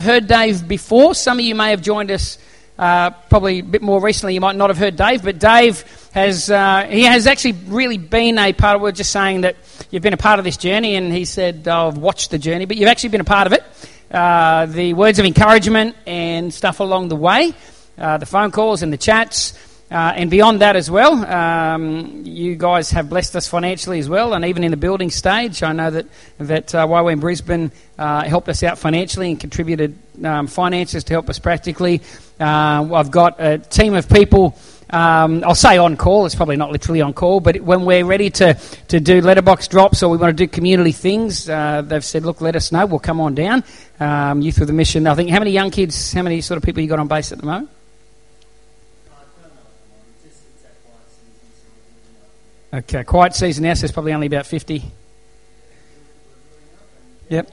heard Dave before. Some of you may have joined us uh, probably a bit more recently. You might not have heard Dave, but Dave has uh, he has actually really been a part of. We're just saying that you've been a part of this journey, and he said oh, I've watched the journey, but you've actually been a part of it. Uh, the words of encouragement and stuff along the way, uh, the phone calls and the chats. Uh, and beyond that as well, um, you guys have blessed us financially as well, and even in the building stage, I know that that uh, YWAM Brisbane uh, helped us out financially and contributed um, finances to help us practically. Uh, I've got a team of people. Um, I'll say on call. It's probably not literally on call, but when we're ready to, to do letterbox drops or we want to do community things, uh, they've said, "Look, let us know. We'll come on down." Um, Youth with a Mission. I think how many young kids, how many sort of people you got on base at the moment? Okay, quiet season now, so it's probably only about 50. Yep.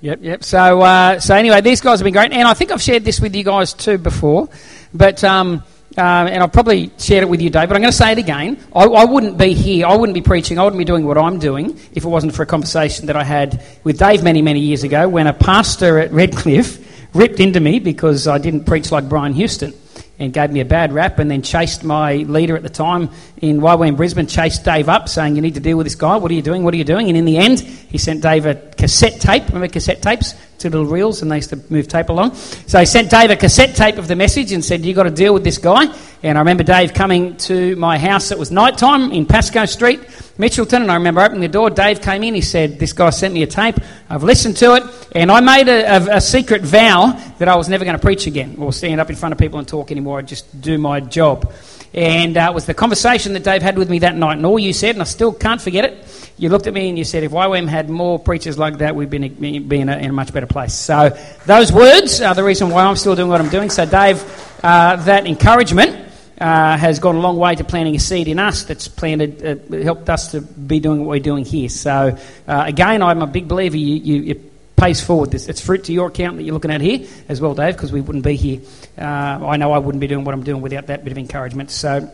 Yep, yep. So, uh, so anyway, these guys have been great, and I think I've shared this with you guys too before, but um, uh, and I've probably shared it with you, Dave. But I'm going to say it again. I, I, wouldn't be here. I wouldn't be preaching. I wouldn't be doing what I'm doing if it wasn't for a conversation that I had with Dave many, many years ago when a pastor at Redcliffe ripped into me because I didn't preach like Brian Houston and gave me a bad rap and then chased my leader at the time in YWAM Brisbane, chased Dave up saying, You need to deal with this guy. What are you doing? What are you doing? And in the end, he sent Dave a cassette tape. Remember cassette tapes? Little reels, and they used to move tape along. So he sent Dave a cassette tape of the message and said, You've got to deal with this guy. And I remember Dave coming to my house. It was night time in Pasco Street, Mitchelton. And I remember opening the door. Dave came in. He said, This guy sent me a tape. I've listened to it. And I made a, a, a secret vow that I was never going to preach again or stand up in front of people and talk anymore. I'd just do my job. And uh, it was the conversation that Dave had with me that night. And all you said, and I still can't forget it, you looked at me and you said, if YWAM had more preachers like that, we'd be, in, a, in a much better place. So those words are the reason why I'm still doing what I'm doing. So, Dave, uh, that encouragement. Uh, has gone a long way to planting a seed in us that's planted, uh, helped us to be doing what we're doing here. So, uh, again, I'm a big believer you, you, you pays forward. This it's fruit to your account that you're looking at here as well, Dave, because we wouldn't be here. Uh, I know I wouldn't be doing what I'm doing without that bit of encouragement. So,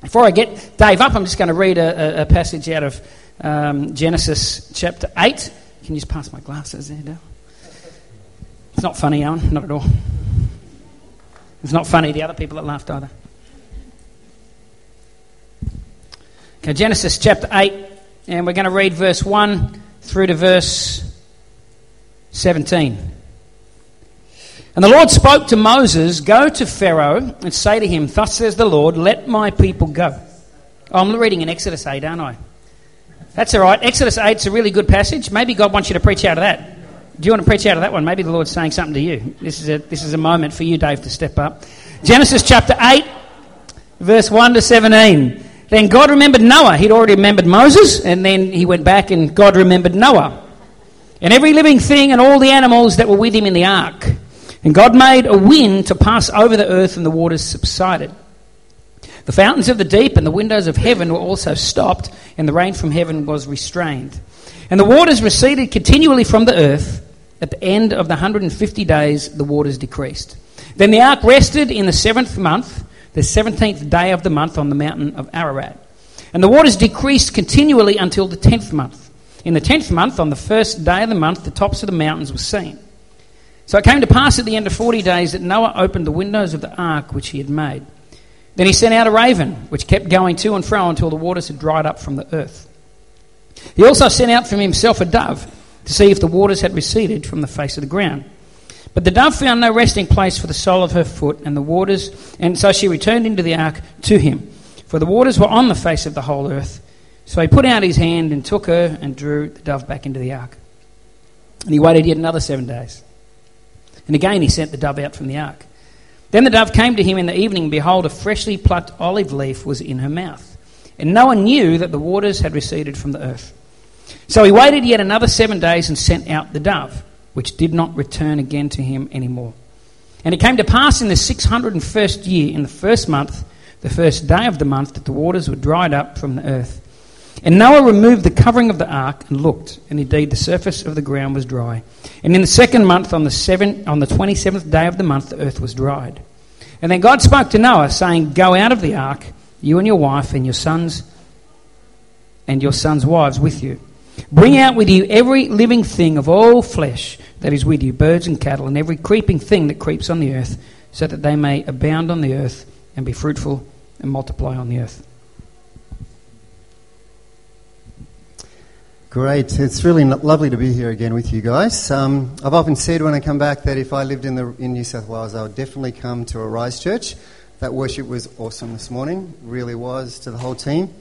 before I get Dave up, I'm just going to read a, a, passage out of um, Genesis chapter eight. Can you just pass my glasses there, Dale? It's not funny, Alan. Not at all. It's not funny. The other people that laughed either. Okay, Genesis chapter 8, and we're going to read verse 1 through to verse 17. And the Lord spoke to Moses, Go to Pharaoh and say to him, Thus says the Lord, let my people go. Oh, I'm reading in Exodus 8, aren't I? That's all right. Exodus 8 is a really good passage. Maybe God wants you to preach out of that. Do you want to preach out of that one? Maybe the Lord's saying something to you. This is a, this is a moment for you, Dave, to step up. Genesis chapter 8, verse 1 to 17. Then God remembered Noah. He'd already remembered Moses, and then he went back and God remembered Noah and every living thing and all the animals that were with him in the ark. And God made a wind to pass over the earth, and the waters subsided. The fountains of the deep and the windows of heaven were also stopped, and the rain from heaven was restrained. And the waters receded continually from the earth. At the end of the 150 days, the waters decreased. Then the ark rested in the seventh month, the 17th day of the month, on the mountain of Ararat. And the waters decreased continually until the 10th month. In the tenth month, on the first day of the month, the tops of the mountains were seen. So it came to pass at the end of forty days that Noah opened the windows of the ark which he had made. Then he sent out a raven, which kept going to and fro until the waters had dried up from the earth. He also sent out from himself a dove to see if the waters had receded from the face of the ground. But the dove found no resting place for the sole of her foot, and the waters, and so she returned into the ark to him. For the waters were on the face of the whole earth, so he put out his hand and took her and drew the dove back into the ark. And he waited yet another seven days. And again he sent the dove out from the ark. Then the dove came to him in the evening, and behold, a freshly plucked olive leaf was in her mouth. And no one knew that the waters had receded from the earth. So he waited yet another seven days and sent out the dove, which did not return again to him any more. And it came to pass in the six hundred and first year, in the first month, the first day of the month, that the waters were dried up from the earth. And Noah removed the covering of the ark and looked, and indeed the surface of the ground was dry. And in the second month, on the, seven, on the 27th day of the month, the earth was dried. And then God spoke to Noah, saying, Go out of the ark, you and your wife, and your sons and your sons' wives with you. Bring out with you every living thing of all flesh, that is with you, birds and cattle, and every creeping thing that creeps on the earth, so that they may abound on the earth and be fruitful and multiply on the earth. Great. It's really lovely to be here again with you guys. Um, I've often said when I come back that if I lived in, the, in New South Wales, I would definitely come to a Rise Church. That worship was awesome this morning, really was to the whole team.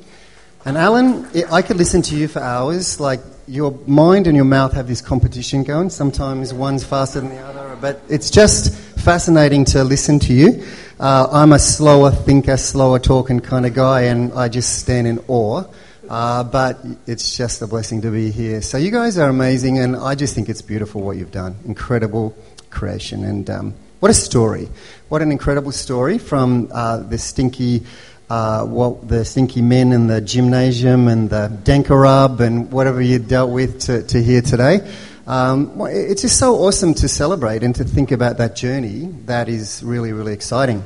And Alan, I could listen to you for hours. Like your mind and your mouth have this competition going. Sometimes one's faster than the other, but it's just fascinating to listen to you. Uh, I'm a slower thinker, slower talking kind of guy, and I just stand in awe. Uh, but it's just a blessing to be here. So you guys are amazing, and I just think it's beautiful what you've done. Incredible creation, and um, what a story! What an incredible story from uh, the stinky, uh, what the stinky men in the gymnasium and the Dankarab and whatever you dealt with to, to here today. Um, it's just so awesome to celebrate and to think about that journey. That is really, really exciting.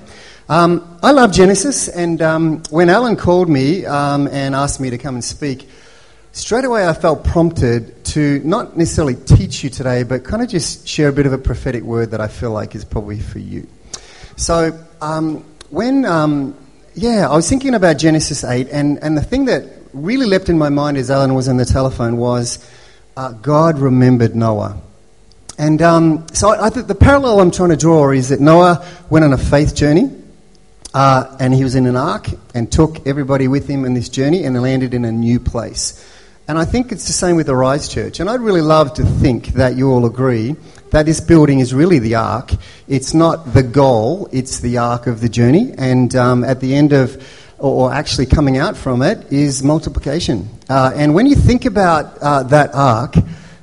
Um, I love Genesis, and um, when Alan called me um, and asked me to come and speak, straight away I felt prompted to not necessarily teach you today, but kind of just share a bit of a prophetic word that I feel like is probably for you. So, um, when, um, yeah, I was thinking about Genesis 8, and, and the thing that really leapt in my mind as Alan was on the telephone was uh, God remembered Noah. And um, so I, I the parallel I'm trying to draw is that Noah went on a faith journey. Uh, and he was in an ark and took everybody with him in this journey and landed in a new place. And I think it's the same with the Rise Church. And I'd really love to think that you all agree that this building is really the ark. It's not the goal, it's the ark of the journey. And um, at the end of, or actually coming out from it, is multiplication. Uh, and when you think about uh, that ark,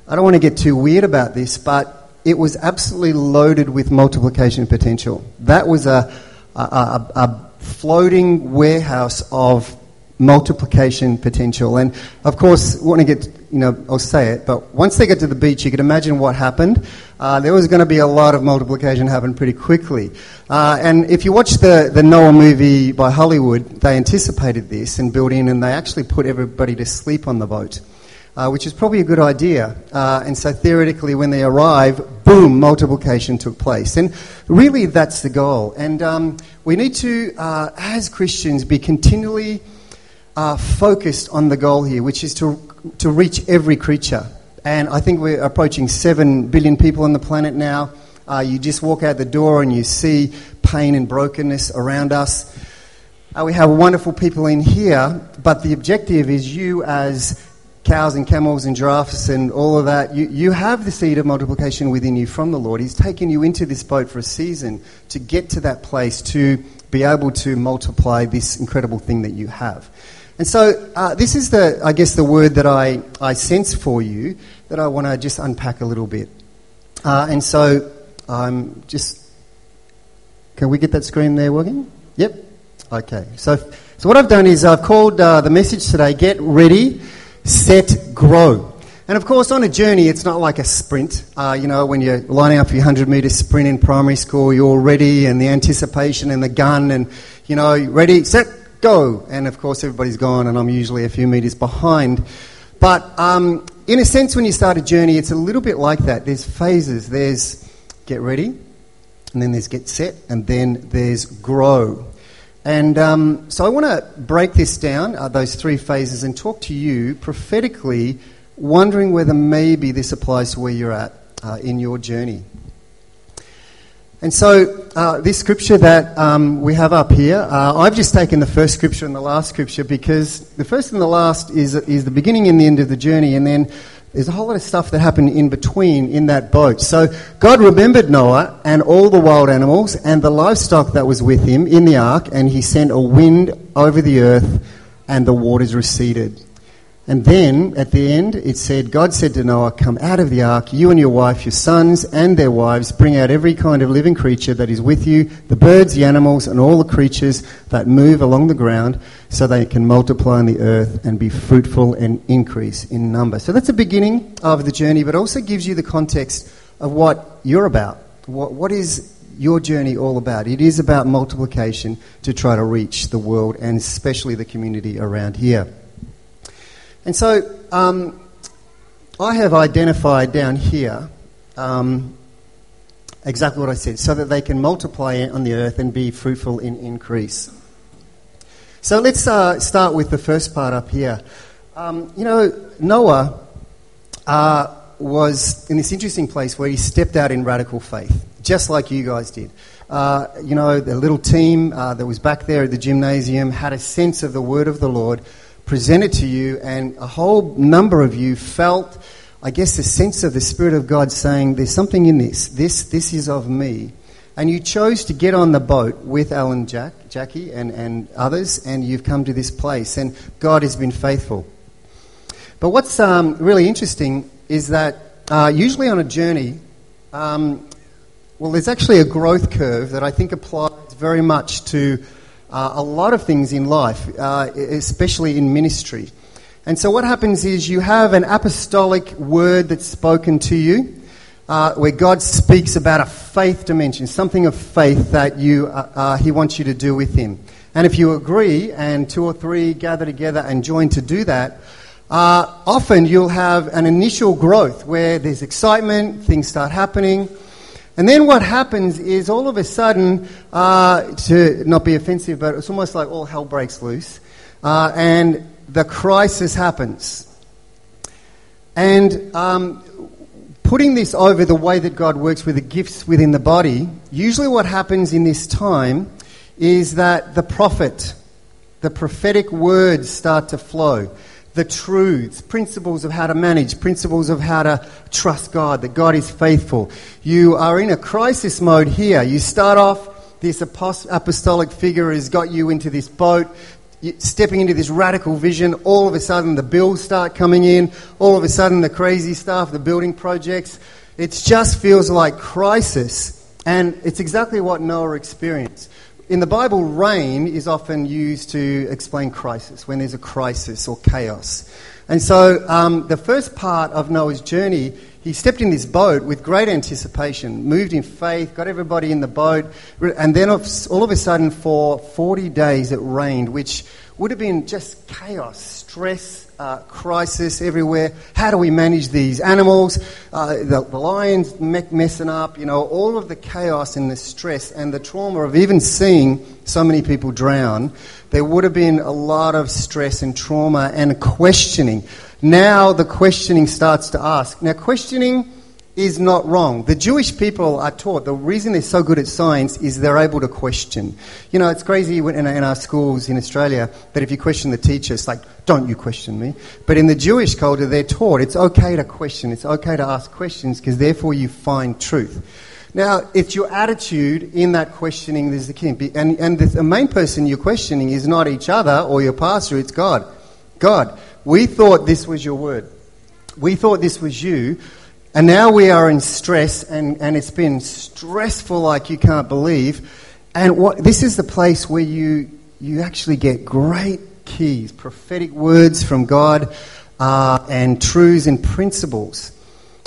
I don't want to get too weird about this, but it was absolutely loaded with multiplication potential. That was a a, a, a floating warehouse of multiplication potential. And of course, want to get, you know, I'll say it, but once they get to the beach, you can imagine what happened. Uh, there was going to be a lot of multiplication happen pretty quickly. Uh, and if you watch the, the Noah movie by Hollywood, they anticipated this and built in, and they actually put everybody to sleep on the boat uh, which is probably a good idea. Uh, and so theoretically, when they arrive, boom, multiplication took place. And really, that's the goal. And um, we need to, uh, as Christians, be continually uh, focused on the goal here, which is to, to reach every creature. And I think we're approaching 7 billion people on the planet now. Uh, you just walk out the door and you see pain and brokenness around us. Uh, we have wonderful people in here, but the objective is you as cows and camels and giraffes and all of that, you, you have the seed of multiplication within you from the Lord. He's taken you into this boat for a season to get to that place to be able to multiply this incredible thing that you have. And so, uh, this is the, I guess, the word that I, I sense for you that I want to just unpack a little bit. Uh, and so, I'm just. Can we get that screen there working? Yep. Okay. So, so what I've done is I've called uh, the message today "Get Ready." Set, grow. And of course, on a journey, it's not like a sprint. Uh, you know, when you're lining up for your 100 metre sprint in primary school, you're all ready and the anticipation and the gun and, you know, ready, set, go. And of course, everybody's gone and I'm usually a few metres behind. But um, in a sense, when you start a journey, it's a little bit like that. There's phases. There's get ready, and then there's get set, and then there's grow. And um, so I want to break this down, uh, those three phases, and talk to you prophetically, wondering whether maybe this applies to where you're at uh, in your journey. And so, uh, this scripture that um, we have up here, uh, I've just taken the first scripture and the last scripture because the first and the last is, is the beginning and the end of the journey, and then there's a whole lot of stuff that happened in between in that boat. So God remembered Noah and all the wild animals and the livestock that was with him in the ark, and he sent a wind over the earth, and the waters receded. And then at the end, it said, God said to Noah, Come out of the ark, you and your wife, your sons and their wives, bring out every kind of living creature that is with you, the birds, the animals, and all the creatures that move along the ground, so they can multiply on the earth and be fruitful and increase in number. So that's the beginning of the journey, but also gives you the context of what you're about. What, what is your journey all about? It is about multiplication to try to reach the world and especially the community around here. And so um, I have identified down here, um, exactly what I said, so that they can multiply on the earth and be fruitful in increase. So let's uh, start with the first part up here. Um, you know, Noah uh, was in this interesting place where he stepped out in radical faith, just like you guys did. Uh, you know, the little team uh, that was back there at the gymnasium had a sense of the word of the Lord presented to you, and a whole number of you felt, I guess, the sense of the Spirit of God saying, There's something in this. This, this is of me. And you chose to get on the boat with Alan Jack, Jackie and, and others, and you've come to this place, and God has been faithful. But what's um, really interesting is that uh, usually on a journey, um, well, there's actually a growth curve that I think applies very much to uh, a lot of things in life, uh, especially in ministry. And so, what happens is you have an apostolic word that's spoken to you, uh, where God speaks about a faith dimension, something of faith that you, uh, uh, He wants you to do with Him. And if you agree, and two or three gather together and join to do that, uh, often you'll have an initial growth where there's excitement, things start happening. And then what happens is all of a sudden, uh, to not be offensive, but it's almost like all hell breaks loose, uh, and the crisis happens. And um, putting this over the way that God works with the gifts within the body, usually what happens in this time is that the prophet, the prophetic words start to flow the truths, principles of how to manage, principles of how to trust God, that God is faithful. You are in a crisis mode here. You start off, this apostolic figure has got you into this boat, stepping into this radical vision. All of a sudden, the bills start coming in. All of a sudden, the crazy stuff, the building projects. It just feels like crisis. And it's exactly what Noah experienced. In the Bible, rain is often used to explain crisis, when there's a crisis or chaos. And so, um, the first part of Noah's journey, he stepped in this boat with great anticipation, moved in faith, got everybody in the boat, and then all of a sudden, for 40 days, it rained, which would have been just chaos, stress, uh, crisis everywhere. How do we manage these animals? Uh, the, the, lions messing up, you know, all of the chaos and the stress and the trauma of even seeing so many people drown. There would have been a lot of stress and trauma and questioning. Now the questioning starts to ask. Now, questioning is not wrong. The Jewish people are taught the reason they're so good at science is they're able to question. You know, it's crazy in our schools in Australia that if you question the teacher, it's like, don't you question me. But in the Jewish culture, they're taught it's okay to question, it's okay to ask questions because therefore you find truth. Now, it's your attitude in that questioning that's the key. And, and the main person you're questioning is not each other or your pastor, it's God. God, we thought this was your word. We thought this was you. And now we are in stress, and, and it's been stressful like you can't believe. And what, this is the place where you, you actually get great keys, prophetic words from God, uh, and truths and principles.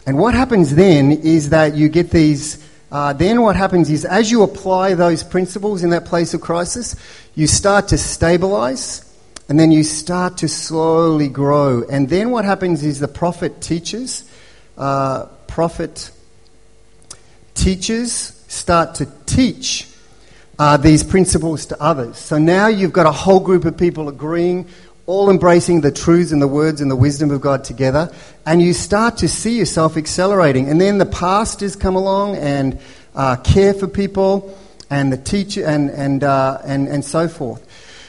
And what happens then is that you get these. Uh, then what happens is, as you apply those principles in that place of crisis, you start to stabilize, and then you start to slowly grow. And then what happens is the prophet teaches uh, prophet teachers start to teach uh, these principles to others. So now you've got a whole group of people agreeing, all embracing the truths and the words and the wisdom of God together, and you start to see yourself accelerating. And then the pastors come along and uh, care for people, and the teacher, and and uh, and and so forth.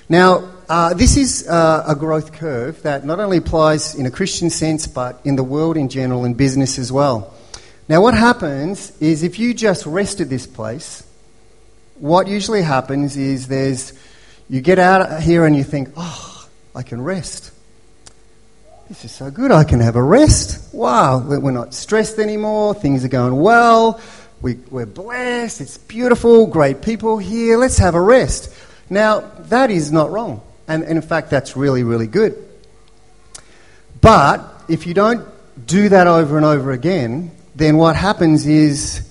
Now, uh, this is uh, a growth curve that not only applies in a Christian sense, but in the world in general, in business as well. Now, what happens is if you just rest at this place, what usually happens is there's you get out here and you think, oh, I can rest. This is so good. I can have a rest. Wow, we're not stressed anymore. Things are going well. We, we're blessed. It's beautiful. Great people here. Let's have a rest. Now, that is not wrong. And, and in fact, that's really, really good. But if you don't do that over and over again, then what happens is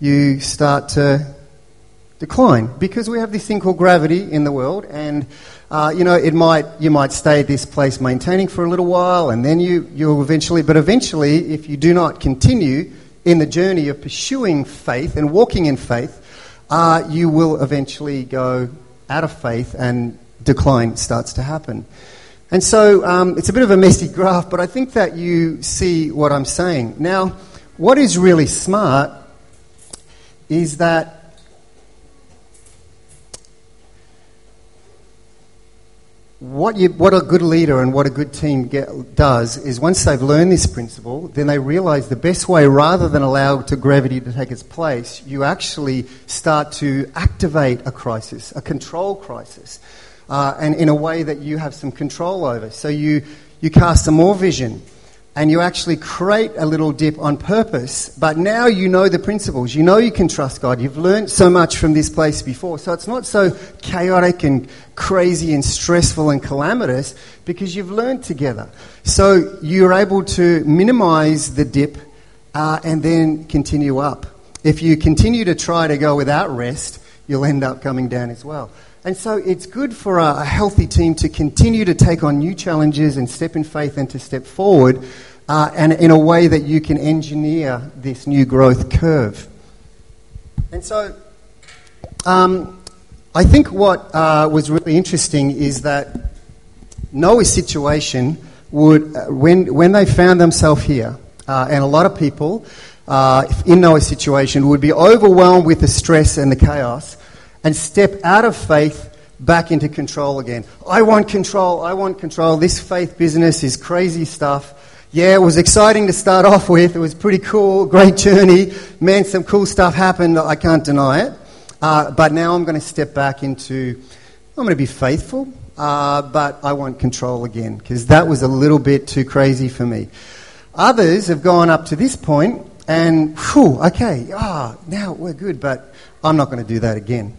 you start to decline because we have this thing called gravity in the world, and uh, you know it might you might stay at this place maintaining for a little while, and then you you'll eventually, but eventually, if you do not continue, in the journey of pursuing faith and walking in faith, uh, you will eventually go out of faith and decline starts to happen. And so um, it's a bit of a messy graph, but I think that you see what I'm saying. Now, what is really smart is that what, you, what a good leader and what a good team get, does is once they've learned this principle, then they realize the best way, rather than allow to gravity to take its place, you actually start to activate a crisis, a control crisis, uh, and in a way that you have some control over. So you, you cast some more vision and you actually create a little dip on purpose, but now you know the principles. You know you can trust God. You've learned so much from this place before. So it's not so chaotic and crazy and stressful and calamitous because you've learned together. So you're able to minimize the dip uh, and then continue up. If you continue to try to go without rest, you'll end up coming down as well. And so it's good for a, healthy team to continue to take on new challenges and step in faith and to step forward, uh, and in a way that you can engineer this new growth curve. And so um, I think what uh, was really interesting is that Noah's situation would, uh, when, when they found themselves here, uh, and a lot of people uh, in Noah's situation would be overwhelmed with the stress and the chaos and step out of faith back into control again. I want control. I want control. This faith business is crazy stuff. Yeah, it was exciting to start off with. It was pretty cool, great journey. Man, some cool stuff happened. I can't deny it. Uh, but now I'm going to step back into, I'm going to be faithful, uh, but I want control again because that was a little bit too crazy for me. Others have gone up to this point and, whew, okay, ah, now we're good, but I'm not going to do that again.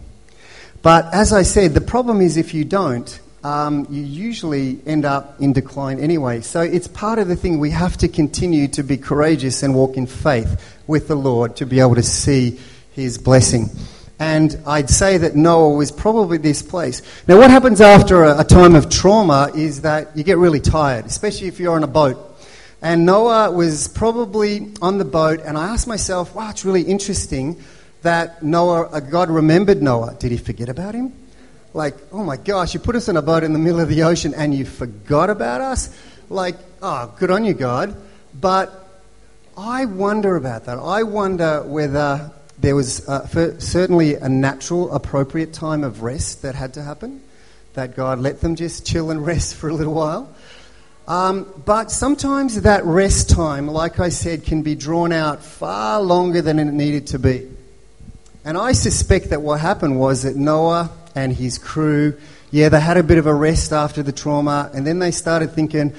But as I said, the problem is if you don't, um, you usually end up in decline anyway. So it's part of the thing. We have to continue to be courageous and walk in faith with the Lord to be able to see His blessing. And I'd say that Noah was probably this place. Now, what happens after a, a time of trauma is that you get really tired, especially if you're on a boat. And Noah was probably on the boat, and I asked myself, wow, it's really interesting that Noah, uh, God remembered Noah. Did he forget about him? Like, oh my gosh, you put us in a boat in the middle of the ocean and you forgot about us? Like, oh, good on you, God. But I wonder about that. I wonder whether there was uh, certainly a natural, appropriate time of rest that had to happen, that God let them just chill and rest for a little while. Um, but sometimes that rest time, like I said, can be drawn out far longer than it needed to be. And I suspect that what happened was that Noah and his crew, yeah, they had a bit of a rest after the trauma, and then they started thinking,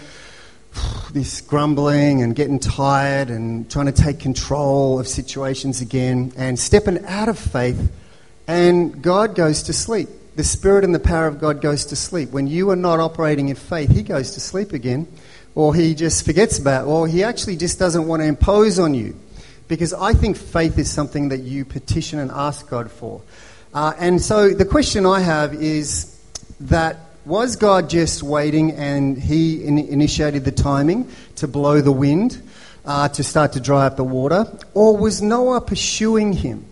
this grumbling and getting tired and trying to take control of situations again and stepping out of faith, and God goes to sleep. The Spirit and the power of God goes to sleep. When you are not operating in faith, He goes to sleep again, or He just forgets about, it, or He actually just doesn't want to impose on you because I think faith is something that you petition and ask God for. Uh, and so the question I have is that was God just waiting and He in- initiated the timing to blow the wind uh, to start to dry up the water? Or was Noah pursuing Him?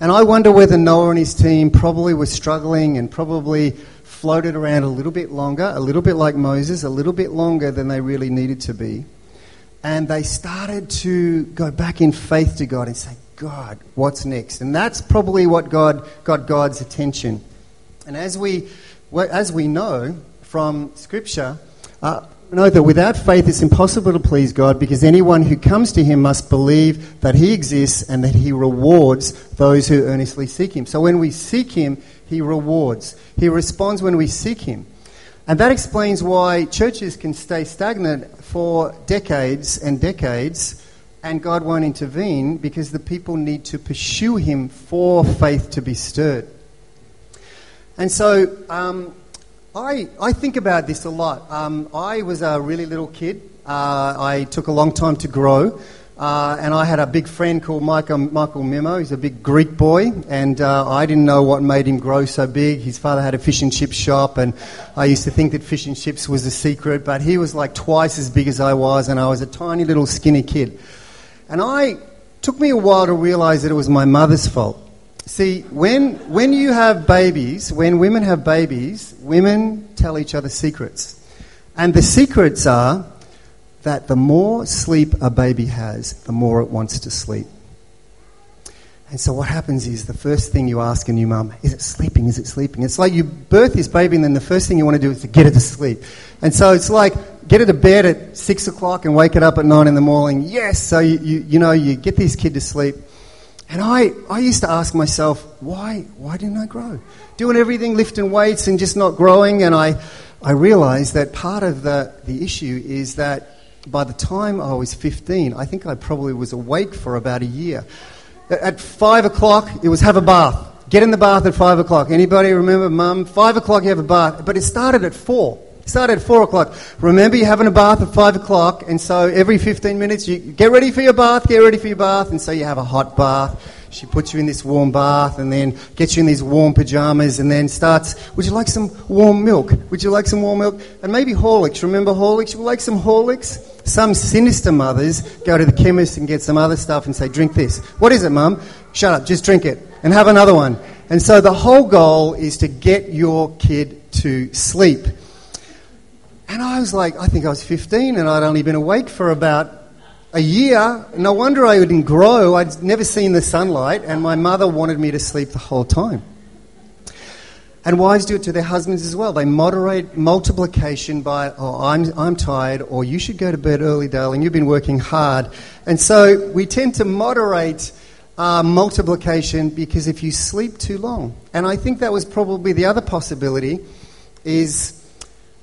And I wonder whether Noah and his team probably were struggling and probably floated around a little bit longer, a little bit like Moses, a little bit longer than they really needed to be and they started to go back in faith to God and say, God, what's next? And that's probably what God got God's attention. And as we, as we know from Scripture, uh, know that without faith it's impossible to please God because anyone who comes to Him must believe that He exists and that He rewards those who earnestly seek Him. So when we seek Him, He rewards. He responds when we seek Him. And that explains why churches can stay stagnant for decades and decades and God won't intervene because the people need to pursue Him for faith to be stirred. And so um, I, I think about this a lot. Um, I was a really little kid. Uh, I took a long time to grow. Uh, and I had a big friend called Michael, Michael Mimo. He's a big Greek boy, and uh, I didn't know what made him grow so big. His father had a fish and chip shop, and I used to think that fish and chips was the secret, but he was like twice as big as I was, and I was a tiny little skinny kid. And I took me a while to realize that it was my mother's fault. See, when, when you have babies, when women have babies, women tell each other secrets. And the secrets are that the more sleep a baby has, the more it wants to sleep. And so what happens is the first thing you ask a new mum, is it sleeping? Is it sleeping? It's like you birth this baby and then the first thing you want to do is to get it to sleep. And so it's like get it to bed at six o'clock and wake it up at nine in the morning. Yes, so you, you, you know, you get this kid to sleep. And I, I used to ask myself, why, why didn't I grow? Doing everything, lifting weights and just not growing. And I, I realized that part of the, the issue is that by the time I was 15, I think I probably was awake for about a year. At five o'clock, it was have a bath. Get in the bath at five o'clock. Anybody remember, mum? Five o'clock, you have a bath. But it started at four. It started at four o'clock. Remember, you're having a bath at five o'clock, and so every 15 minutes, you get ready for your bath, get ready for your bath, and so you have a hot bath. She puts you in this warm bath and then gets you in these warm pajamas and then starts, Would you like some warm milk? Would you like some warm milk? And maybe Horlicks. Remember Horlicks? You would like some Horlicks? Some sinister mothers go to the chemist and get some other stuff and say, Drink this. What is it, mum? Shut up, just drink it and have another one. And so the whole goal is to get your kid to sleep. And I was like, I think I was 15 and I'd only been awake for about a year. No wonder I didn't grow. I'd never seen the sunlight, and my mother wanted me to sleep the whole time. And wives do it to their husbands as well. They moderate multiplication by, oh, I'm, I'm tired, or you should go to bed early, darling, you've been working hard. And so we tend to moderate uh, multiplication because if you sleep too long, and I think that was probably the other possibility, is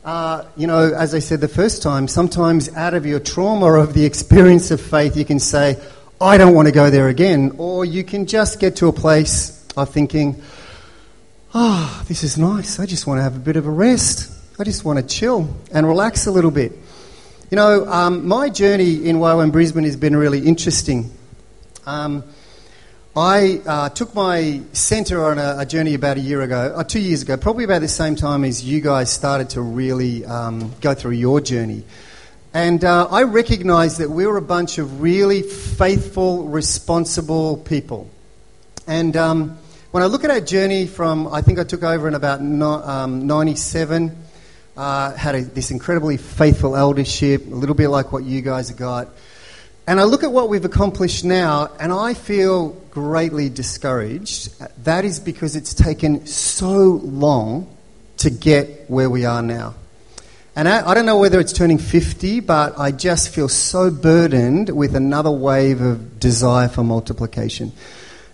uh, you know, as I said the first time, sometimes out of your trauma of the experience of faith, you can say, I don't want to go there again. Or you can just get to a place of thinking, oh, this is nice. I just want to have a bit of a rest. I just want to chill and relax a little bit. You know, um, my journey in YWAM Brisbane has been really interesting. Um, I uh, took my centre on a, a, journey about a year ago, uh, two years ago, probably about the same time as you guys started to really um, go through your journey. And uh, I recognised that we were a bunch of really faithful, responsible people. And um, when I look at our journey from, I think I took over in about no, um, 97, uh, had a, this incredibly faithful eldership, a little bit like what you guys have got. And I look at what we've accomplished now, and I feel greatly discouraged. That is because it's taken so long to get where we are now. And I, I, don't know whether it's turning 50, but I just feel so burdened with another wave of desire for multiplication.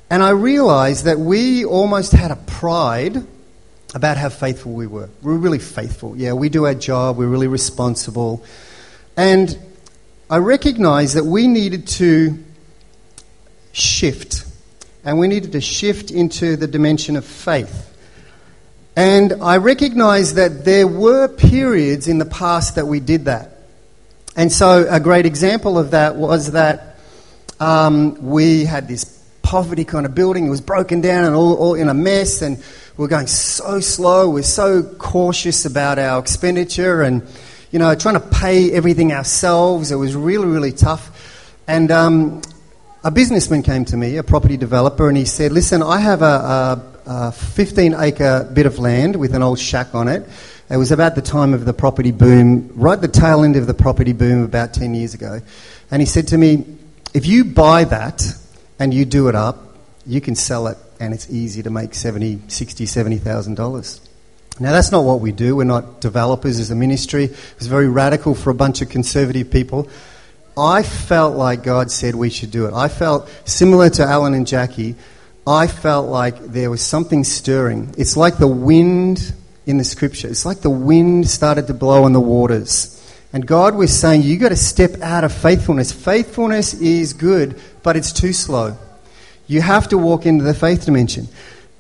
And I realize that we almost had a pride about how faithful we were. We we're really faithful. Yeah, we do our job, we're really responsible. And I recognized that we needed to shift, and we needed to shift into the dimension of faith. And I recognized that there were periods in the past that we did that. And so a great example of that was that um, we had this poverty kind of building. It was broken down and all, all in a mess, and we are going so slow. We we're so cautious about our expenditure, and you know, trying to pay everything ourselves. It was really, really tough. And um, a businessman came to me, a property developer, and he said, Listen, I have a, a, a 15 acre bit of land with an old shack on it. It was about the time of the property boom, right the tail end of the property boom about 10 years ago. And he said to me, If you buy that and you do it up, you can sell it and it's easy to make 70, 60, $70,000. Now, that's not what we do. We're not developers as a ministry. It was very radical for a bunch of conservative people. I felt like God said we should do it. I felt similar to Alan and Jackie. I felt like there was something stirring. It's like the wind in the scripture. It's like the wind started to blow on the waters. And God was saying, you got to step out of faithfulness. Faithfulness is good, but it's too slow. You have to walk into the faith dimension.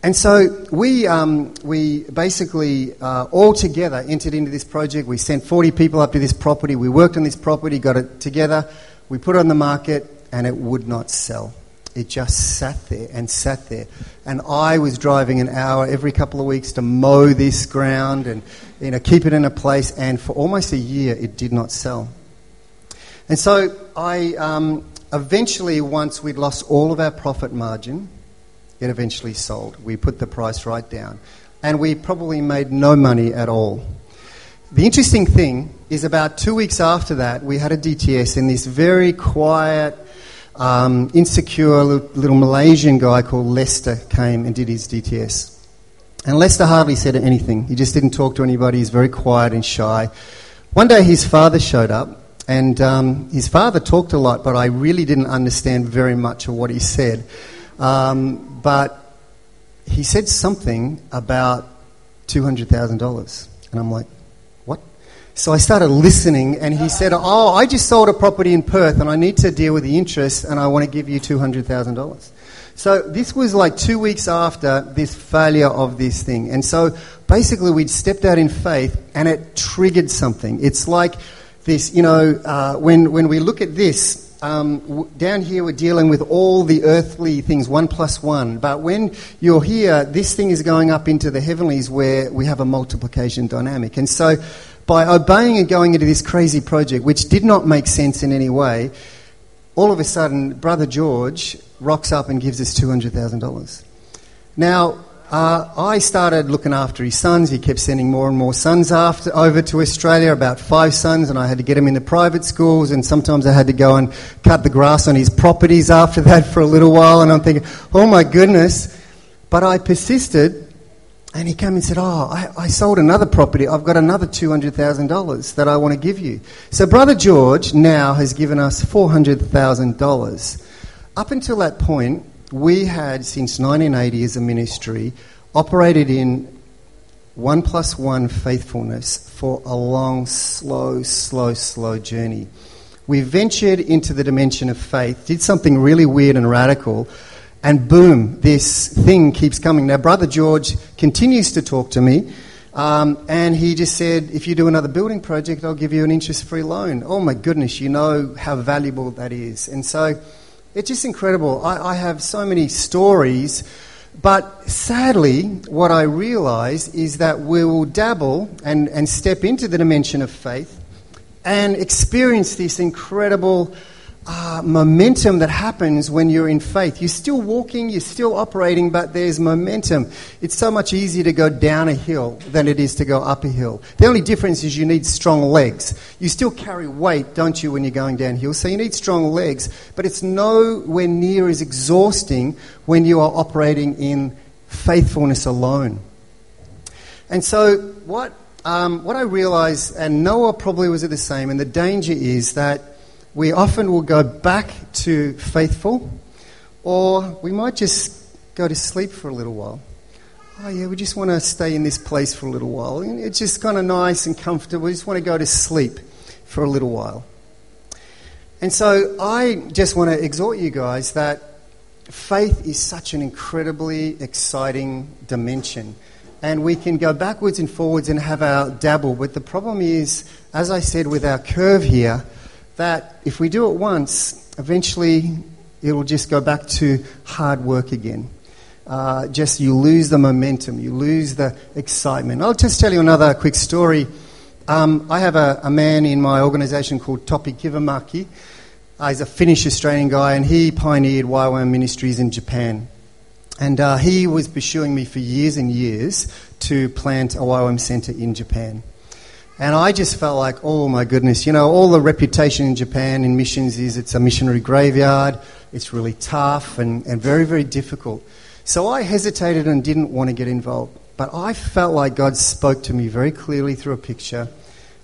And so we, um, we basically uh, all together entered into this project. We sent 40 people up to this property. We worked on this property, got it together. We put it on the market, and it would not sell. It just sat there and sat there. And I was driving an hour every couple of weeks to mow this ground and you know, keep it in a place. And for almost a year, it did not sell. And so I, um, eventually, once we'd lost all of our profit margin, it eventually sold. We put the price right down. And we probably made no money at all. The interesting thing is, about two weeks after that, we had a DTS, and this very quiet, um, insecure little Malaysian guy called Lester came and did his DTS. And Lester hardly said anything. He just didn't talk to anybody. He's very quiet and shy. One day his father showed up, and um, his father talked a lot, but I really didn't understand very much of what he said. Um, but he said something about $200,000. And I'm like, what? So I started listening, and he said, Oh, I just sold a property in Perth, and I need to deal with the interest, and I want to give you $200,000. So this was like two weeks after this failure of this thing. And so basically, we'd stepped out in faith, and it triggered something. It's like this, you know, uh, when, when we look at this, um, w- down here we're dealing with all the earthly things, one plus one. But when you're here, this thing is going up into the heavenlies where we have a multiplication dynamic. And so by obeying and going into this crazy project, which did not make sense in any way, all of a sudden, Brother George rocks up and gives us $200,000. Now, uh, I started looking after his sons. He kept sending more and more sons after, over to Australia, about five sons, and I had to get them into private schools, and sometimes I had to go and cut the grass on his properties after that for a little while, and I'm thinking, oh my goodness. But I persisted, and he came and said, Oh, I, I sold another property. I've got another $200,000 that I want to give you. So, Brother George now has given us $400,000. Up until that point, we had, since 1980 as a ministry, operated in one plus one faithfulness for a long, slow, slow, slow journey. We ventured into the dimension of faith, did something really weird and radical, and boom, this thing keeps coming. Now, Brother George continues to talk to me, um, and he just said, If you do another building project, I'll give you an interest free loan. Oh my goodness, you know how valuable that is. And so, it's just incredible. I, I have so many stories, but sadly, what I realize is that we will dabble and, and step into the dimension of faith and experience this incredible uh, momentum that happens when you're in faith. You're still walking, you're still operating, but there's momentum. It's so much easier to go down a hill than it is to go up a hill. The only difference is you need strong legs. You still carry weight, don't you, when you're going downhill? So you need strong legs, but it's nowhere near as exhausting when you are operating in faithfulness alone. And so, what, um, what I realized, and Noah probably was at the same, and the danger is that we often will go back to faithful, or we might just go to sleep for a little while. Oh, yeah, we just want to stay in this place for a little while. It's just kind of nice and comfortable. We just want to go to sleep for a little while. And so I just want to exhort you guys that faith is such an incredibly exciting dimension. And we can go backwards and forwards and have our dabble. But the problem is, as I said with our curve here, that if we do it once, eventually it'll just go back to hard work again. Uh, just you lose the momentum, you lose the excitement. I'll just tell you another quick story. Um, I have a, a, man in my organisation called Topi Kivamaki. Uh, he's a Finnish Australian guy, and he pioneered YWAM ministries in Japan. And uh, he was pursuing me for years and years to plant a YWAM centre in Japan. And I just felt like, oh my goodness, you know, all the reputation in Japan in missions is it's a missionary graveyard, it's really tough and, and very, very difficult. So I hesitated and didn't want to get involved. But I felt like God spoke to me very clearly through a picture,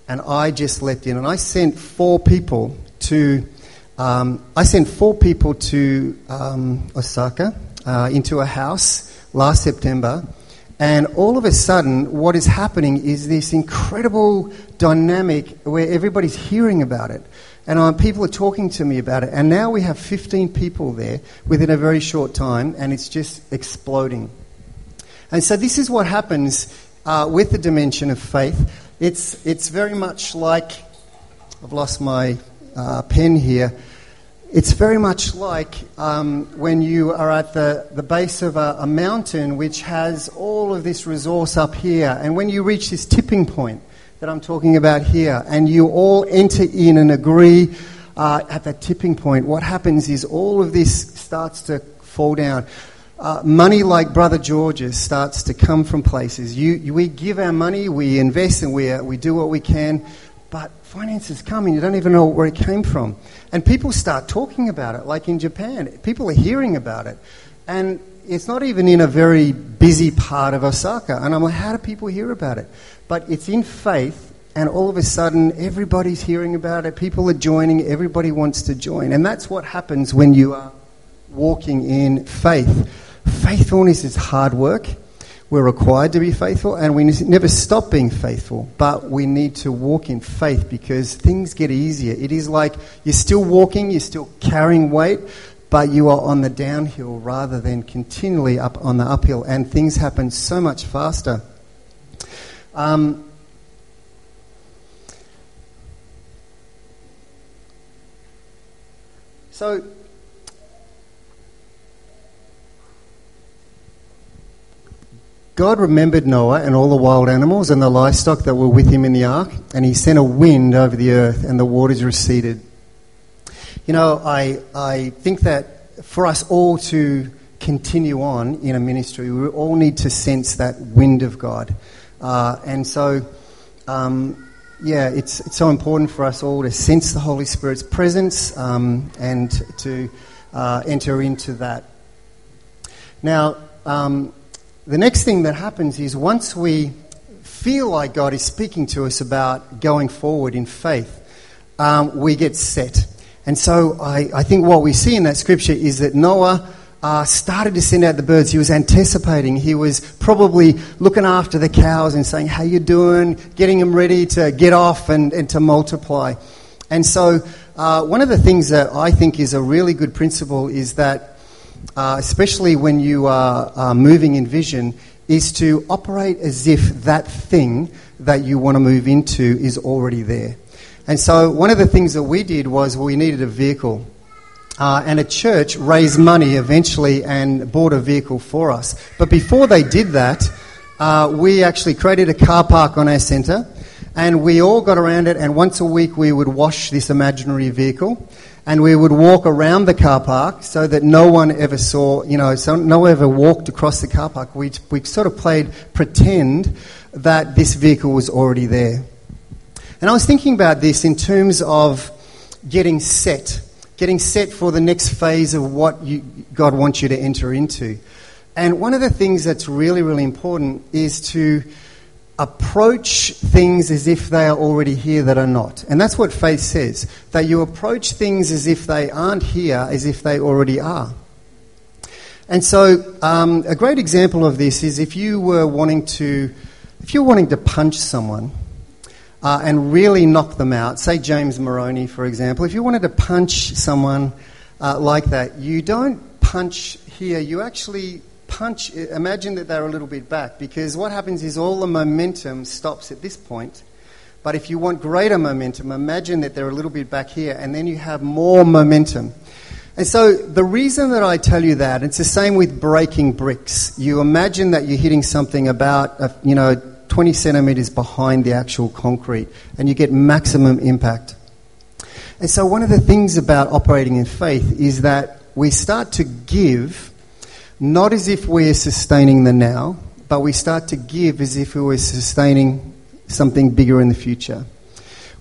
and I just leapt in. And I sent four people to, um, I sent four people to um, Osaka uh, into a house last September and all of a sudden, what is happening is this incredible dynamic where everybody's hearing about it. And uh, people are talking to me about it. And now we have 15 people there within a very short time, and it's just exploding. And so, this is what happens uh, with the dimension of faith. It's, it's very much like I've lost my uh, pen here. It's very much like um, when you are at the, the base of a, a, mountain which has all of this resource up here, and when you reach this tipping point that I'm talking about here, and you all enter in and agree uh, at that tipping point, what happens is all of this starts to fall down. Uh, money like Brother George's starts to come from places. You, you, we give our money, we invest, and we, uh, we do what we can, but finances come and you don't even know where it came from. And people start talking about it, like in Japan. People are hearing about it. And it's not even in a very busy part of Osaka. And I'm like, how do people hear about it? But it's in faith, and all of a sudden, everybody's hearing about it. People are joining, everybody wants to join. And that's what happens when you are walking in faith. Faithfulness is hard work. We're required to be faithful, and we never stop being faithful, but we need to walk in faith because things get easier. It is like you're still walking, you're still carrying weight, but you are on the downhill rather than continually up on the uphill, and things happen so much faster. Um, so, God remembered Noah and all the wild animals and the livestock that were with him in the ark, and he sent a wind over the earth, and the waters receded. You know, I, I think that for us all to continue on in a ministry, we all need to sense that wind of God. Uh, and so, um, yeah, it's, it's so important for us all to sense the Holy Spirit's presence um, and to uh, enter into that. Now, um, the next thing that happens is once we feel like God is speaking to us about going forward in faith, um, we get set. And so I, I, think what we see in that scripture is that Noah uh, started to send out the birds. He was anticipating. He was probably looking after the cows and saying, "How you doing?" Getting them ready to get off and, and to multiply. And so uh, one of the things that I think is a really good principle is that uh, especially when you are uh, moving in vision, is to operate as if that thing that you want to move into is already there. And so, one of the things that we did was we needed a vehicle. Uh, and a church raised money eventually and bought a vehicle for us. But before they did that, uh, we actually created a car park on our centre and we all got around it and once a week we would wash this imaginary vehicle and we would walk around the car park so that no one ever saw, you know, so no one ever walked across the car park. We, we sort of played pretend that this vehicle was already there. And I was thinking about this in terms of getting set, getting set for the next phase of what you, God wants you to enter into. And one of the things that's really, really important is to approach things as if they are already here that are not. And that's what faith says that you approach things as if they aren't here, as if they already are. And so, um, a great example of this is if you were wanting to, if you're wanting to punch someone uh, and really knock them out, say James Moroney, for example, if you wanted to punch someone uh, like that, you don't punch here, you actually punch, imagine that they're a little bit back because what happens is all the momentum stops at this point. But if you want greater momentum, imagine that they're a little bit back here and then you have more momentum. And so the reason that I tell you that, it's the same with breaking bricks. You imagine that you're hitting something about, uh, you know, 20 centimeters behind the actual concrete and you get maximum impact. And so one of the things about operating in faith is that we start to give not as if we're sustaining the now, but we start to give as if we were sustaining something bigger in the future.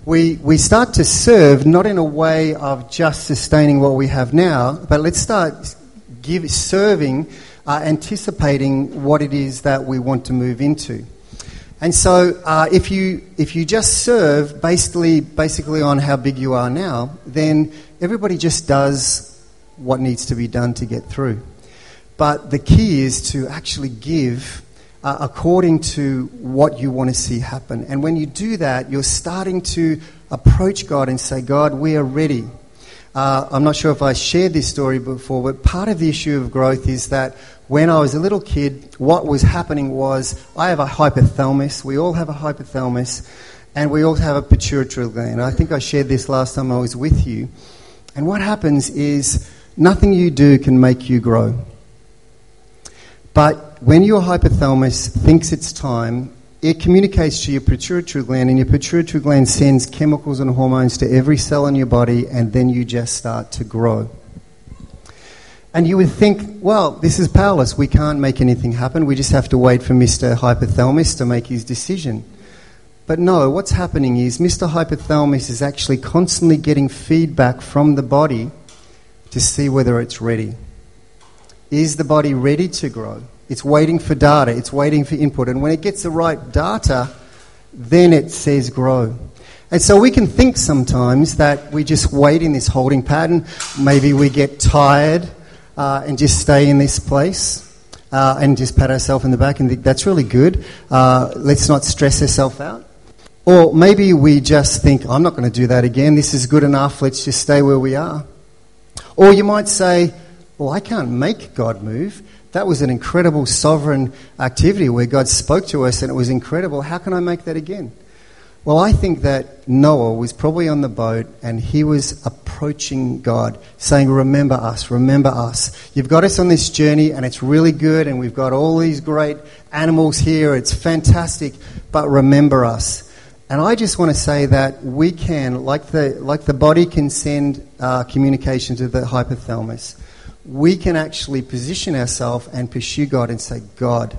We, we start to serve not in a way of just sustaining what we have now, but let's start give, serving, uh, anticipating what it is that we want to move into. And so, uh, if you if you just serve basically basically on how big you are now, then everybody just does what needs to be done to get through. But the key is to actually give uh, according to what you want to see happen. And when you do that, you're starting to approach God and say, God, we are ready. Uh, I'm not sure if I shared this story before, but part of the issue of growth is that when I was a little kid, what was happening was I have a hypothalamus. We all have a hypothalamus, and we all have a pituitary gland. I think I shared this last time I was with you. And what happens is nothing you do can make you grow. But when your hypothalamus thinks it's time, it communicates to your pituitary gland, and your pituitary gland sends chemicals and hormones to every cell in your body, and then you just start to grow. And you would think, well, this is powerless. We can't make anything happen. We just have to wait for Mr. Hypothalamus to make his decision. But no, what's happening is Mr. Hypothalamus is actually constantly getting feedback from the body to see whether it's ready. Is the body ready to grow? It's waiting for data, it's waiting for input. And when it gets the right data, then it says grow. And so we can think sometimes that we just wait in this holding pattern. Maybe we get tired uh, and just stay in this place uh, and just pat ourselves in the back and think that's really good. Uh, let's not stress ourselves out. Or maybe we just think, I'm not going to do that again. This is good enough. Let's just stay where we are. Or you might say, Well, I can't make God move. That was an incredible sovereign activity where God spoke to us and it was incredible. How can I make that again? Well, I think that Noah was probably on the boat and he was approaching God, saying, Remember us, remember us. You've got us on this journey and it's really good and we've got all these great animals here. It's fantastic, but remember us. And I just want to say that we can, like the, like the body can send uh, communication to the hypothalamus, we can actually position ourselves and pursue God and say, God,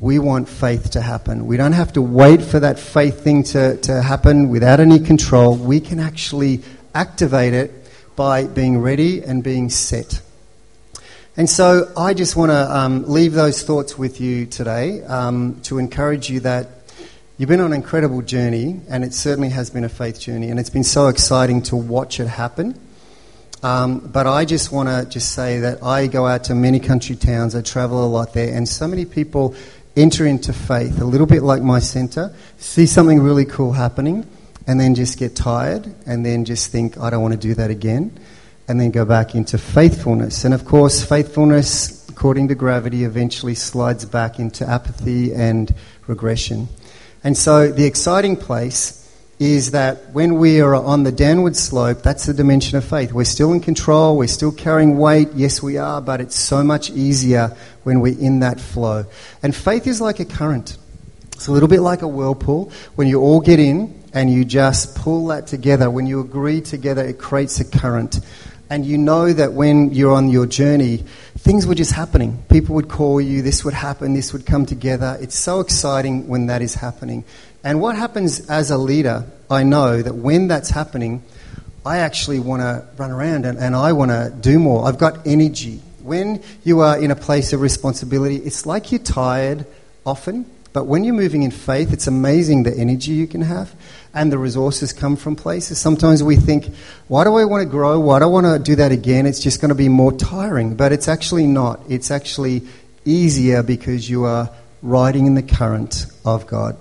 we want faith to happen. We don't have to wait for that faith thing to, to happen without any control. We can actually activate it by being ready and being set. And so I just want to um, leave those thoughts with you today um, to encourage you that you've been on an incredible journey, and it certainly has been a faith journey, and it's been so exciting to watch it happen. Um, but I just want to just say that I go out to many country towns, I travel a lot there, and so many people enter into faith, a little bit like my centre, see something really cool happening, and then just get tired, and then just think, I don't want to do that again, and then go back into faithfulness. And of course, faithfulness, according to gravity, eventually slides back into apathy and regression. And so the exciting place is that when we are on the downward slope, that's the dimension of faith. We're still in control, we're still carrying weight, yes, we are, but it's so much easier when we're in that flow. And faith is like a current, it's a little bit like a whirlpool. When you all get in and you just pull that together, when you agree together, it creates a current. And you know that when you're on your journey, things were just happening. People would call you, this would happen, this would come together. It's so exciting when that is happening. And what happens as a leader, I know that when that's happening, I actually want to run around and, and I want to do more. I've got energy. When you are in a place of responsibility, it's like you're tired often, but when you're moving in faith, it's amazing the energy you can have and the resources come from places. Sometimes we think, why do I want to grow? Why do I want to do that again? It's just going to be more tiring. But it's actually not. It's actually easier because you are riding in the current of God.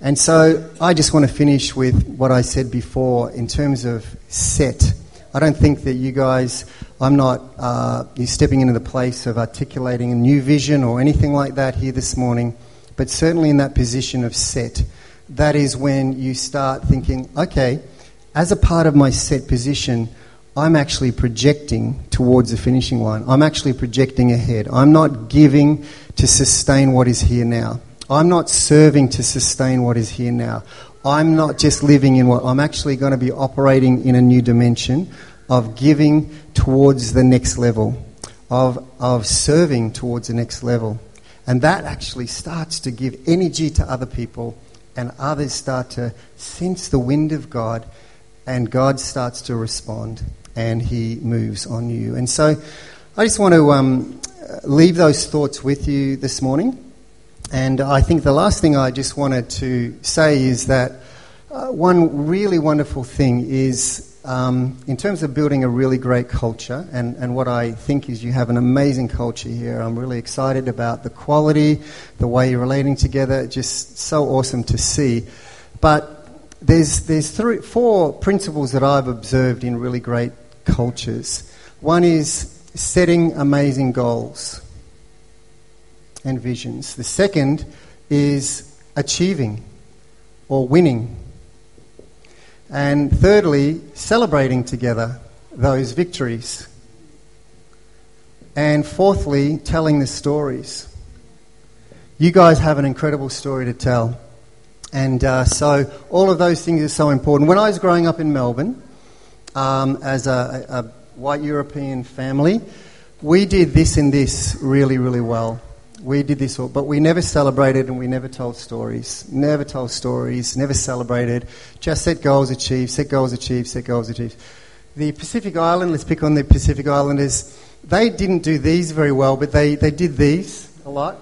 And so I just want to finish with what I said before in terms of set. I don't think that you guys, I'm not uh, stepping into the place of articulating a new vision or anything like that here this morning, but certainly in that position of set. That is when you start thinking, okay, as a part of my set position, I'm actually projecting towards the finishing line. I'm actually projecting ahead. I'm not giving to sustain what is here now. I'm not serving to sustain what is here now. I'm not just living in what I'm actually going to be operating in a new dimension of giving towards the next level, of, of serving towards the next level. And that actually starts to give energy to other people, and others start to sense the wind of God, and God starts to respond, and He moves on you. And so I just want to um, leave those thoughts with you this morning. And I think the last thing I just wanted to say is that uh, one really wonderful thing is um, in terms of building a really great culture, and, and what I think is you have an amazing culture here. I'm really excited about the quality, the way you're relating together, just so awesome to see. But there's, there's three, four principles that I've observed in really great cultures. One is setting amazing goals and visions. The second is achieving or winning. And thirdly, celebrating together those victories. And fourthly, telling the stories. You guys have an incredible story to tell. And uh, so all of those things are so important. When I was growing up in Melbourne, um, as a, a, white European family, we did this and this really, really well. We did this, all, but we never celebrated and we never told stories. Never told stories, never celebrated. Just set goals achieved, set goals achieved, set goals achieved. The Pacific Island, let's pick on the Pacific Islanders, they didn't do these very well, but they, they did these a lot.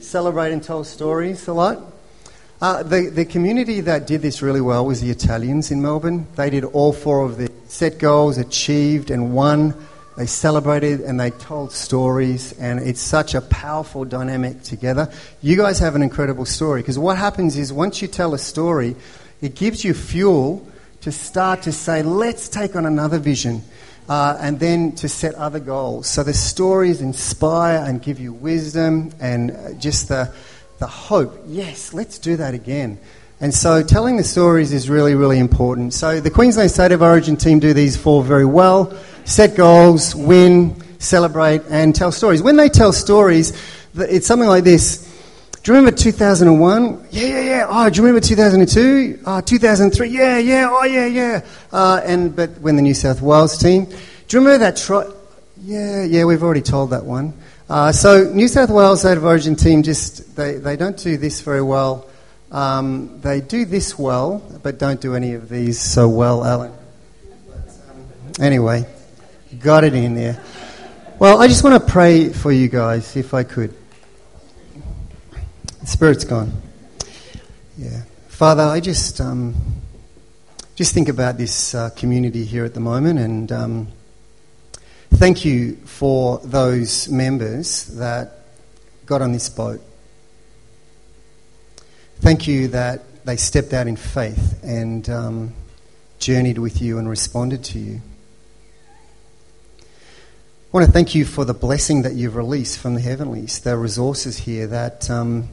Celebrate and tell stories a lot. Uh, the, the community that did this really well was the Italians in Melbourne. They did all four of the set goals, achieved, and won. They celebrated and they told stories, and it's such a powerful dynamic together. You guys have an incredible story because what happens is once you tell a story, it gives you fuel to start to say, let's take on another vision. Uh, and then to set other goals. So the stories inspire and give you wisdom and just the, the hope. Yes, let's do that again. And so telling the stories is really, really important. So the Queensland State of Origin team do these four very well set goals, win, celebrate, and tell stories. When they tell stories, it's something like this. Do you remember 2001? Yeah, yeah, yeah. Oh, do you remember 2002? Oh, 2003? Yeah, yeah. Oh, yeah, yeah. Uh, and but when the New South Wales team, do you remember that try? Yeah, yeah. We've already told that one. Uh, so New South Wales State of Origin team just they, they don't do this very well. Um, they do this well, but don't do any of these so well, Alan. Anyway, got it in there. Well, I just want to pray for you guys, if I could. The Spirit's gone. Yeah. Father, I just, um, just think about this uh, community here at the moment and um, thank you for those members that got on this boat Thank you that they stepped out in faith and um, journeyed with you and responded to you. I want to thank you for the blessing that you've released from the heavenlies, the resources here that um,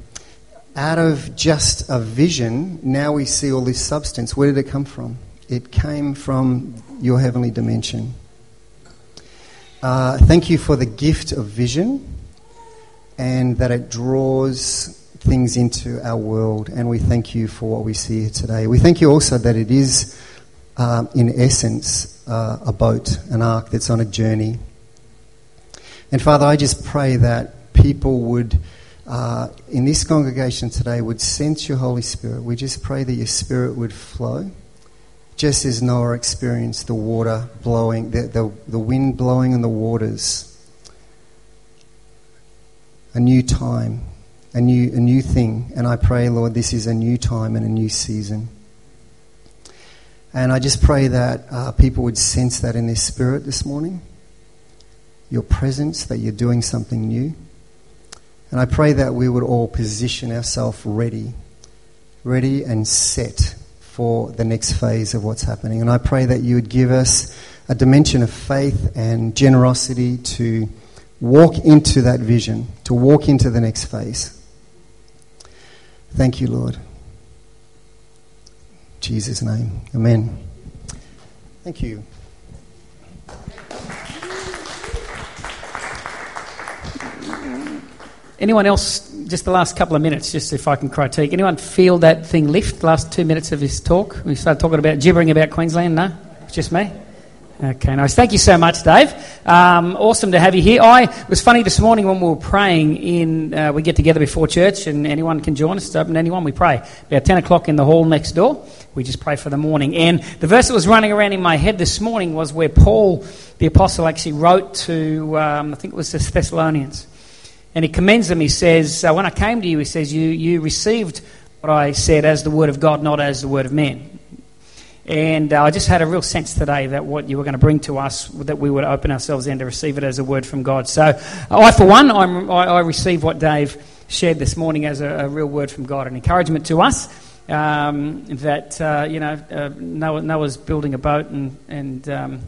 out of just a vision, now we see all this substance. Where did it come from? It came from your heavenly dimension. Uh, thank you for the gift of vision and that it draws things into our world, and we thank you for what we see here today. We thank you also that it is, um, in essence, uh, a boat, an ark that's on a journey. And Father, I just pray that people would, uh, in this congregation today, would sense your Holy Spirit. We just pray that your Spirit would flow, just as Noah experienced the water blowing, the, the, the wind blowing in the waters. A new time, a new, a new thing. And I pray, Lord, this is a new time and a new season. And I just pray that uh, people would sense that in their spirit this morning, your presence, that you're doing something new. And I pray that we would all position ourselves ready, ready and set for the next phase of what's happening. And I pray that you would give us a dimension of faith and generosity to walk into that vision, to walk into the next phase. Thank you, Lord. In Jesus' name. Amen. Thank you. Anyone else, just the last couple of minutes, just if I can critique, anyone feel that thing lift the last two minutes of his talk? We started talking about gibbering about Queensland, no? It's just me? Okay, nice. Thank you so much, Dave. Um, awesome to have you here. I was funny this morning when we were praying. In uh, we get together before church, and anyone can join us. It's open to anyone. We pray about ten o'clock in the hall next door. We just pray for the morning. And the verse that was running around in my head this morning was where Paul, the apostle, actually wrote to um, I think it was the Thessalonians, and he commends them. He says, uh, "When I came to you, he says, you you received what I said as the word of God, not as the word of man." And uh, I just had a real sense today that what you were going to bring to us, that we would open ourselves in to receive it as a word from God. So, I, for one, I'm, I, I receive what Dave shared this morning as a, a, real word from God, an encouragement to us um, that, uh, you know, uh, Noah, Noah's building a boat and, and um,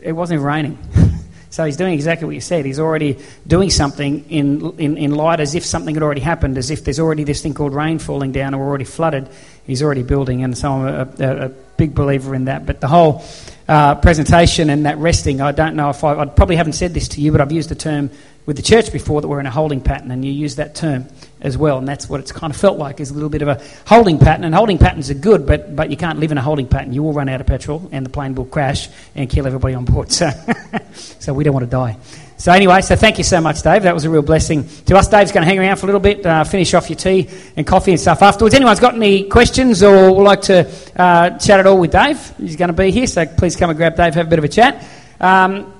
it wasn't raining. So he's doing exactly what you said. He's already doing something in, in, in light as if something had already happened, as if there's already this thing called rain falling down or already flooded. He's already building, and so I'm a, a, a big believer in that. But the whole uh, presentation and that resting, I don't know if I, I probably haven't said this to you, but I've used the term with the church before that we're in a holding pattern, and you use that term as well, and that's what it's kind of felt like is a little bit of a holding pattern. And holding patterns are good, but, but you can't live in a holding pattern. You will run out of petrol, and the plane will crash and kill everybody on board. So, so we don't want to die. So anyway, so thank you so much, Dave. That was a real blessing to us. Dave's going to hang around for a little bit, uh, finish off your tea and coffee and stuff afterwards. Anyone's got any questions or would like to uh, chat at all with Dave? He's going to be here, so please come and grab Dave, have a bit of a chat. Um,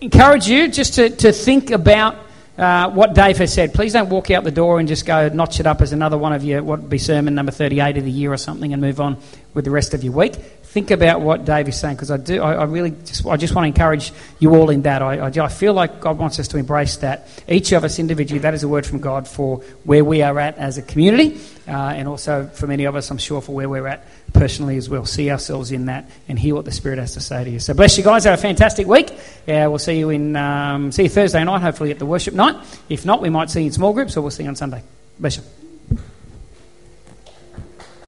encourage you just to, to think about uh, what Dave has said. Please don't walk out the door and just go notch it up as another one of your what would be sermon number 38 of the year or something and move on with the rest of your week think about what Dave is saying because I do. I, I, really just I just want to encourage you all in that. I, I, I, feel like God wants us to embrace that. Each of us individually, that is a word from God for where we are at as a community, uh, and also for many of us, I'm sure for where we're at personally as well. See ourselves in that and hear what the Spirit has to say to you. So bless you guys. Have a fantastic week. Yeah, we'll see you in um, see you Thursday night, hopefully at the worship night. If not, we might see you in small groups, or we'll see you on Sunday. Bless you.